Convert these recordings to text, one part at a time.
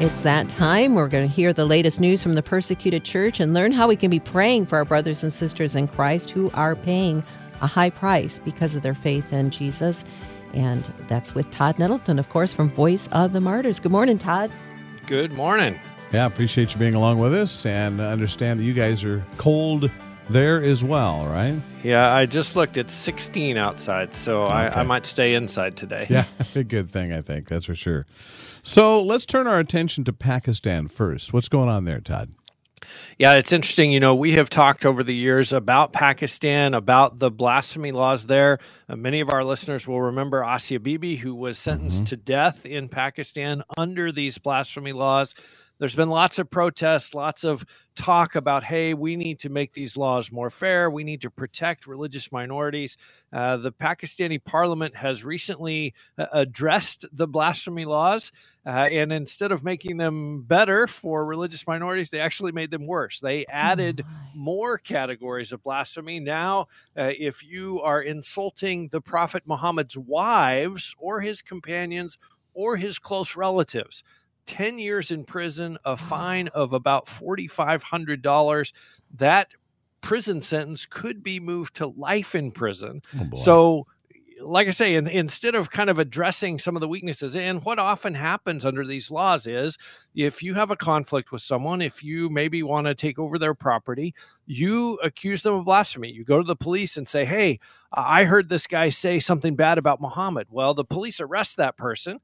It's that time. We're going to hear the latest news from the persecuted church and learn how we can be praying for our brothers and sisters in Christ who are paying a high price because of their faith in Jesus. And that's with Todd Nettleton, of course, from Voice of the Martyrs. Good morning, Todd. Good morning. Yeah, appreciate you being along with us and understand that you guys are cold there as well, right? Yeah, I just looked. It's 16 outside, so okay. I, I might stay inside today. Yeah, a good thing, I think. That's for sure. So let's turn our attention to Pakistan first. What's going on there, Todd? Yeah, it's interesting. You know, we have talked over the years about Pakistan, about the blasphemy laws there. Uh, many of our listeners will remember Asia Bibi, who was sentenced mm-hmm. to death in Pakistan under these blasphemy laws there's been lots of protests, lots of talk about, hey, we need to make these laws more fair. We need to protect religious minorities. Uh, the Pakistani parliament has recently uh, addressed the blasphemy laws. Uh, and instead of making them better for religious minorities, they actually made them worse. They added oh more categories of blasphemy. Now, uh, if you are insulting the Prophet Muhammad's wives or his companions or his close relatives, 10 years in prison, a mm. fine of about $4,500. That prison sentence could be moved to life in prison. Oh so, like I say, in, instead of kind of addressing some of the weaknesses, and what often happens under these laws is if you have a conflict with someone, if you maybe want to take over their property, you accuse them of blasphemy. You go to the police and say, Hey, I heard this guy say something bad about Muhammad. Well, the police arrest that person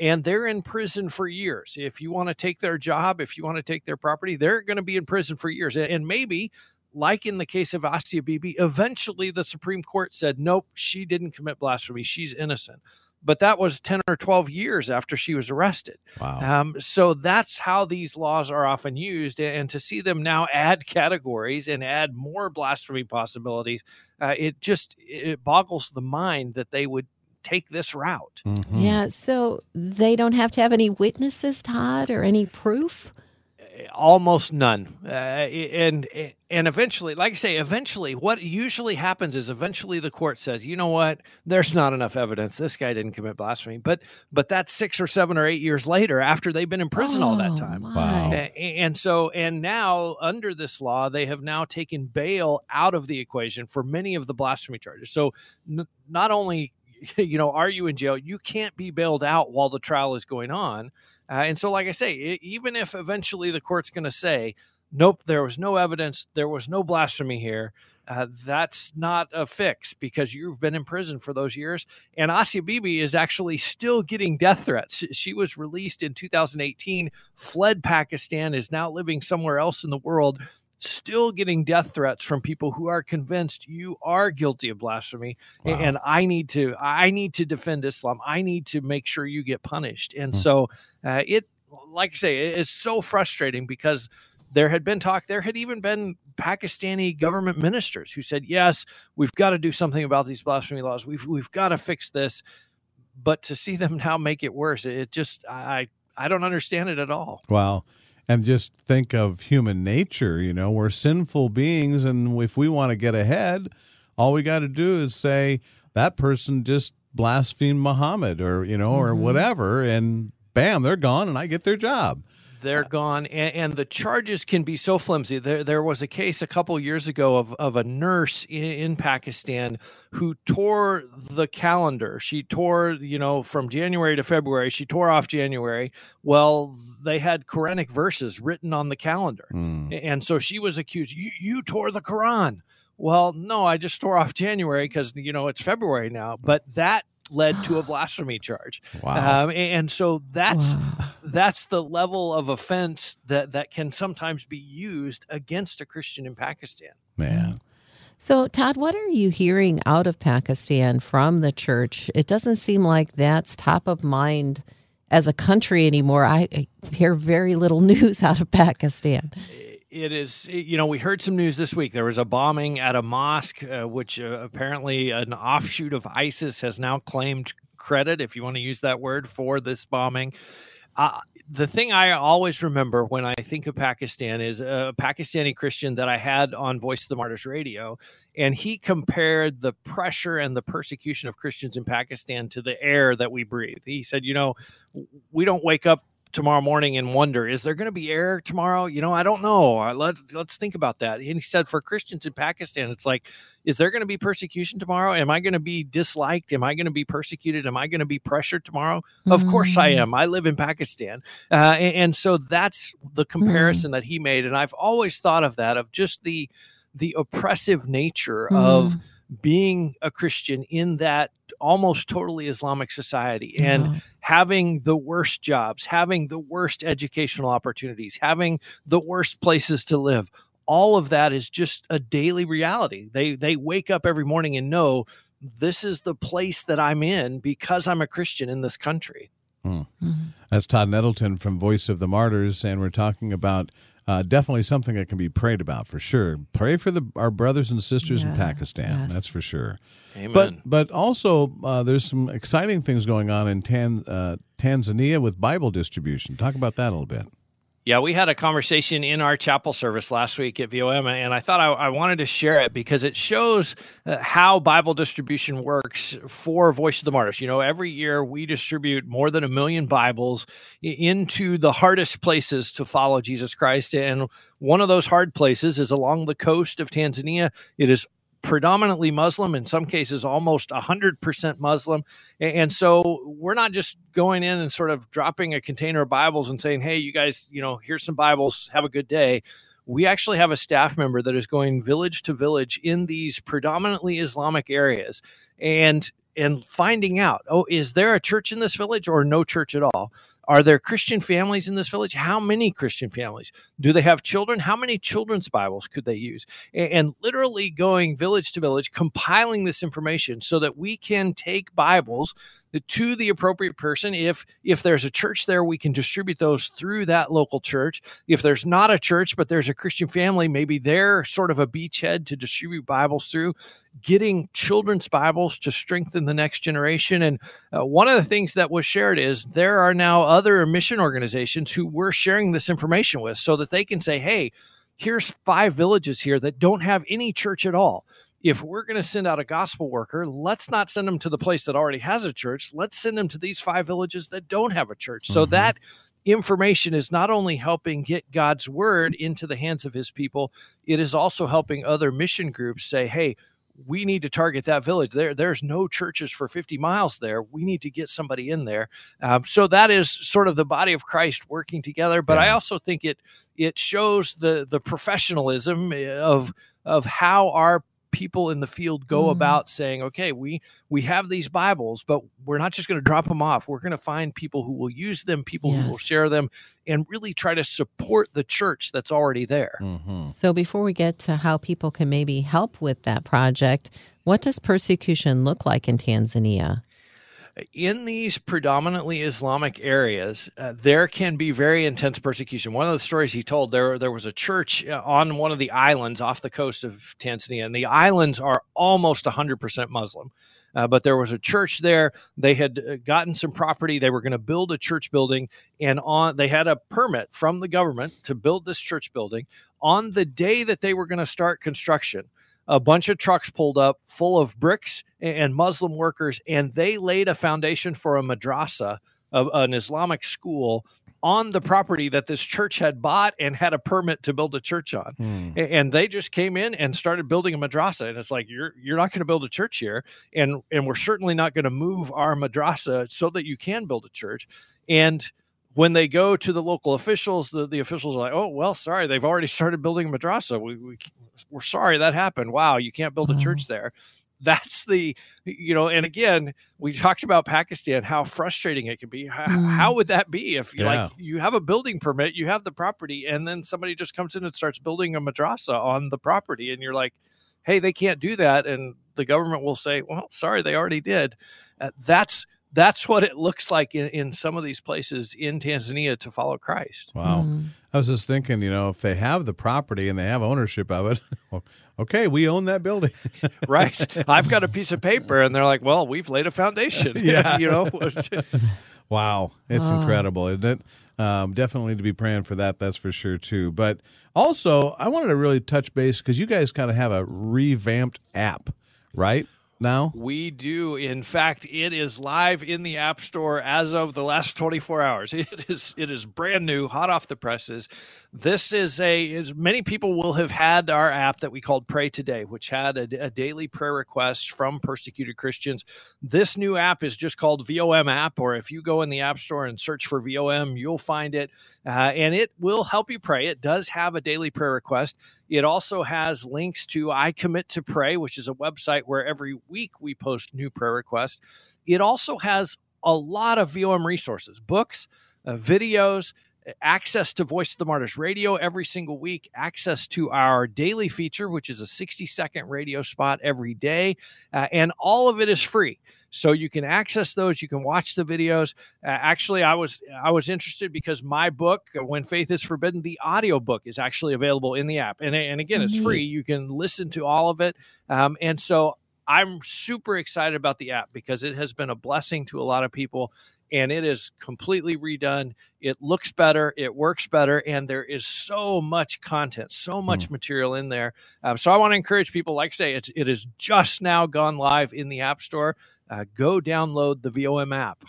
and they're in prison for years. If you want to take their job, if you want to take their property, they're going to be in prison for years. And maybe, like in the case of Asia Bibi, eventually the Supreme Court said, nope, she didn't commit blasphemy. She's innocent. But that was 10 or 12 years after she was arrested. Wow. Um, so that's how these laws are often used. And to see them now add categories and add more blasphemy possibilities, uh, it just it boggles the mind that they would take this route. Mm-hmm. Yeah, so they don't have to have any witnesses, Todd, or any proof. Eh, almost none, uh, and and eventually, like I say, eventually, what usually happens is eventually the court says, you know what, there's not enough evidence. This guy didn't commit blasphemy, but but that's six or seven or eight years later after they've been in prison oh, all that oh, time. Wow. And so, and now under this law, they have now taken bail out of the equation for many of the blasphemy charges. So n- not only you know, are you in jail? You can't be bailed out while the trial is going on. Uh, and so, like I say, it, even if eventually the court's going to say, nope, there was no evidence, there was no blasphemy here, uh, that's not a fix because you've been in prison for those years. And Asia Bibi is actually still getting death threats. She was released in 2018, fled Pakistan, is now living somewhere else in the world still getting death threats from people who are convinced you are guilty of blasphemy wow. and i need to i need to defend islam. I need to make sure you get punished. And hmm. so uh, it like i say it's so frustrating because there had been talk there had even been pakistani government ministers who said yes we've got to do something about these blasphemy laws. We've we've got to fix this. But to see them now make it worse it just i i don't understand it at all. Wow and just think of human nature you know we're sinful beings and if we want to get ahead all we got to do is say that person just blasphemed muhammad or you know mm-hmm. or whatever and bam they're gone and i get their job they're gone, and, and, the charges can be so flimsy. There, there was a case a couple years ago of, of a nurse in, in, Pakistan who tore the calendar. She tore, you know, from January to February. She tore off January. Well, they had Quranic verses written on the calendar, mm. and so she was accused. You, you tore the Quran. Well, no, I just tore off January because you know it's February now. But that led to a blasphemy charge. Wow. Um, and so that's wow. that's the level of offense that that can sometimes be used against a Christian in Pakistan. Man. So, Todd, what are you hearing out of Pakistan from the church? It doesn't seem like that's top of mind as a country anymore. I hear very little news out of Pakistan it is you know we heard some news this week there was a bombing at a mosque uh, which uh, apparently an offshoot of isis has now claimed credit if you want to use that word for this bombing uh, the thing I always remember when I think of Pakistan is a Pakistani Christian that I had on Voice of the Martyrs radio, and he compared the pressure and the persecution of Christians in Pakistan to the air that we breathe. He said, You know, we don't wake up tomorrow morning and wonder, is there going to be air tomorrow? You know, I don't know. Uh, let's let's think about that. And he said for Christians in Pakistan, it's like, is there going to be persecution tomorrow? Am I going to be disliked? Am I going to be persecuted? Am I going to be pressured tomorrow? Mm-hmm. Of course I mm. am. I live in Pakistan, uh, and, and, so that's the mm-hmm. comparison mm-hmm. that he made. And I've always thought of that of just the the oppressive nature mm-hmm. of being a Christian in that almost totally Islamic society and uh-huh. having the worst jobs, having the worst educational opportunities, having the worst places to live. All of that is just a daily reality. They they wake up every morning and know this is the place that I'm in because I'm a Christian in this country. Hmm. Mm-hmm. That's Todd Nettleton from Voice of the Martyrs, and we're talking about uh, definitely something that can be prayed about for sure. Pray for the our brothers and sisters yeah, in Pakistan. Yes. That's for sure. Amen. But but also uh, there's some exciting things going on in Tan, uh, Tanzania with Bible distribution. Talk about that a little bit. Yeah, we had a conversation in our chapel service last week at VOM, and I thought I, I wanted to share it because it shows uh, how Bible distribution works for Voice of the Martyrs. You know, every year we distribute more than a million Bibles into the hardest places to follow Jesus Christ. And one of those hard places is along the coast of Tanzania. It is predominantly Muslim, in some cases almost 100% Muslim. And so we're not just going in and sort of dropping a container of Bibles and saying, hey, you guys, you know, here's some Bibles, have a good day. We actually have a staff member that is going village to village in these predominantly Islamic areas and and finding out, oh, is there a church in this village or no church at all? Are there Christian families in this village? How many Christian families? Do they have children? How many children's Bibles could they use? And, and, literally going village to village, compiling this information so that we can take Bibles to the appropriate person. If if there's a church there, we can distribute those through that local church. If there's not a church, but there's a Christian family, maybe they're sort of a beachhead to distribute Bibles through. Getting children's Bibles to strengthen the next generation. And uh, one of the things that was shared is there are now other mission organizations who we're sharing this information with so that they can say, hey, here's five villages here that don't have any church at all if we're going to send out a gospel worker, let's not send them to the place that already has a church. Let's send them to these five villages that don't have a church. So mm-hmm. that information is not only helping get God's word into the hands of his people, it is also helping other mission groups say, hey, we need to target that village. There, there's no churches for 50 miles there. We need to get somebody in there. Um, so that is sort of the body of Christ working together. But yeah. I also think it it shows the the professionalism of of how our people in the field go mm. about saying, okay, we we have these Bibles, but we're not just going to drop them off. We're going to find people who will use them, people yes. who will share them, and really try to support the church that's already there. Mm-hmm. So before we get to how people can maybe help with that project, what does persecution look like in Tanzania? In these predominantly Islamic areas, uh, there can be very intense persecution. One of the stories he told there there was a church uh, on one of the islands off the coast of Tanzania, and the islands are almost 100% Muslim. Uh, but there was a church there. They had uh, gotten some property. They were going to build a church building, and on they had a permit from the government to build this church building. On the day that they were going to start construction, a bunch of trucks pulled up full of bricks and Muslim workers, and they laid a foundation for a madrasa, an Islamic school, on the property that this church had bought and had a permit to build a church on. Hmm. And they just came in and started building a madrasa. And it's like you're you're not going to build a church here, and and we're certainly not going to move our madrasa so that you can build a church. And when they go to the local officials, the, the officials are like, "Oh, well, sorry, they've already started building a madrasa. We, we we're sorry that happened. Wow, you can't build a church there." That's the you know, and again, we talked about Pakistan, how frustrating it can be. How, mm. how would that be if yeah. like you have a building permit, you have the property, and then somebody just comes in and starts building a madrasa on the property, and you're like, "Hey, they can't do that," and the government will say, "Well, sorry, they already did." Uh, that's that's what it looks like in, in some of these places in Tanzania to follow Christ. Wow. Mm. I was just thinking, you know, if they have the property and they have ownership of it, well, okay, we own that building. right. I've got a piece of paper and they're like, well, we've laid a foundation. yeah. you know? wow. It's incredible, isn't it? Um, definitely to be praying for that. That's for sure, too. But also, I wanted to really touch base because you guys kind of have a revamped app, right? Now? We do. In fact, it is live in the App Store as of the last 24 hours. It is it is brand new, hot off the presses. This is a is many people will have had our app that we called Pray Today, which had a, a daily prayer request from persecuted Christians. This new app is just called VOM app, or if you go in the App Store and search for VOM, you'll find it, uh, and it will help you pray. It does have a daily prayer request. It also has links to I Commit to Pray, which is a website where every week we post new prayer requests. It also has a lot of VOM resources, books, uh, videos, access to Voice of the Martyrs radio every single week, access to our daily feature, which is a 60 second radio spot every day, uh, and all of it is free. So you can access those. You can watch the videos. Uh, actually, I was I was interested because my book, When Faith is Forbidden, the audio book is actually available in the app, and and again, it's free. You can listen to all of it, um, and so I'm super excited about the app because it has been a blessing to a lot of people and it is completely redone. It looks better, it works better, and there is so much content, so much mm. material in there. Um, so I want to encourage people, like I say, it's, it is just now gone live in the App Store. Uh, go download the VOM app.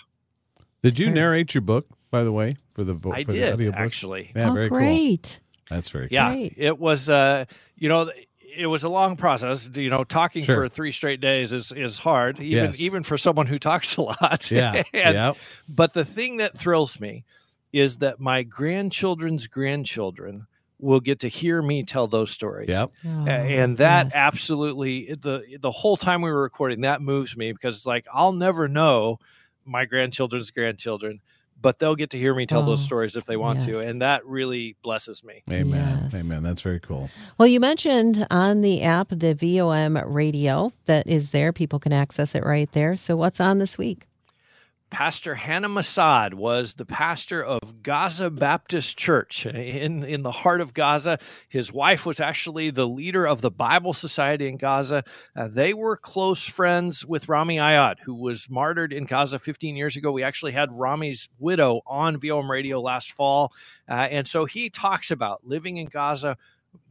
Did you narrate your book, by the way, for the I for did the actually. Yeah, oh, very great. Cool. That's very cool. yeah. Great. It was, uh, you know it was a long process. You know, talking Sure. for three straight days is is hard, even Yes. even for someone who talks a lot. Yeah. And- yeah. But the thing that thrills me is that my grandchildren's grandchildren will get to hear me tell those stories. Yep. Oh, and that yes. absolutely the the whole time we were recording that moves me because it's like I'll never know my grandchildren's grandchildren, but they'll get to hear me tell those Oh, stories if they want yes. to, and that really blesses me. Amen. Yes. Amen. That's very cool. Well, you mentioned on the app the VOM radio that is there. People can access it right there. So, what's on this week? Pastor Hanna Massad was the pastor of Gaza Baptist Church in, in the heart of Gaza. His wife was actually the leader of the Bible Society in Gaza. Uh, they were close friends with Rami Ayyad, who was martyred in Gaza 15 years ago. We actually had Rami's widow on VOM radio last fall. Uh, and so he talks about living in Gaza,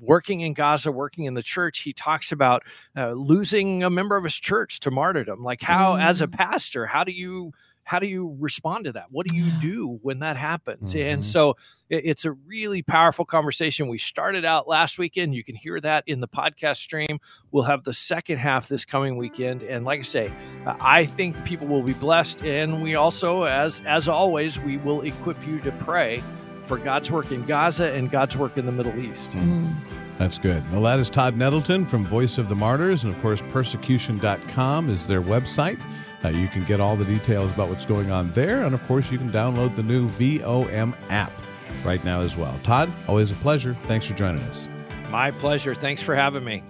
working in Gaza, working in the church, he talks about uh, losing a member of his church to martyrdom. Like how, as a pastor, how do you how do you respond to that? What do you do when that happens? And Mhm. so it- it's a really powerful conversation. We started out last weekend. You can hear that in the podcast stream. We'll have the second half this coming weekend. And like I say, I think people will be blessed. And we also, as as always, we will equip you to pray for God's work in Gaza and God's work in the Middle East. Mm. That's good. Well, that is Todd Nettleton from Voice of the Martyrs. And of course, persecution.com is their website. Uh, you can get all the details about what's going on there. And of course, you can download the new VOM app right now as well. Todd, always a pleasure. Thanks for joining us. My pleasure. Thanks for having me.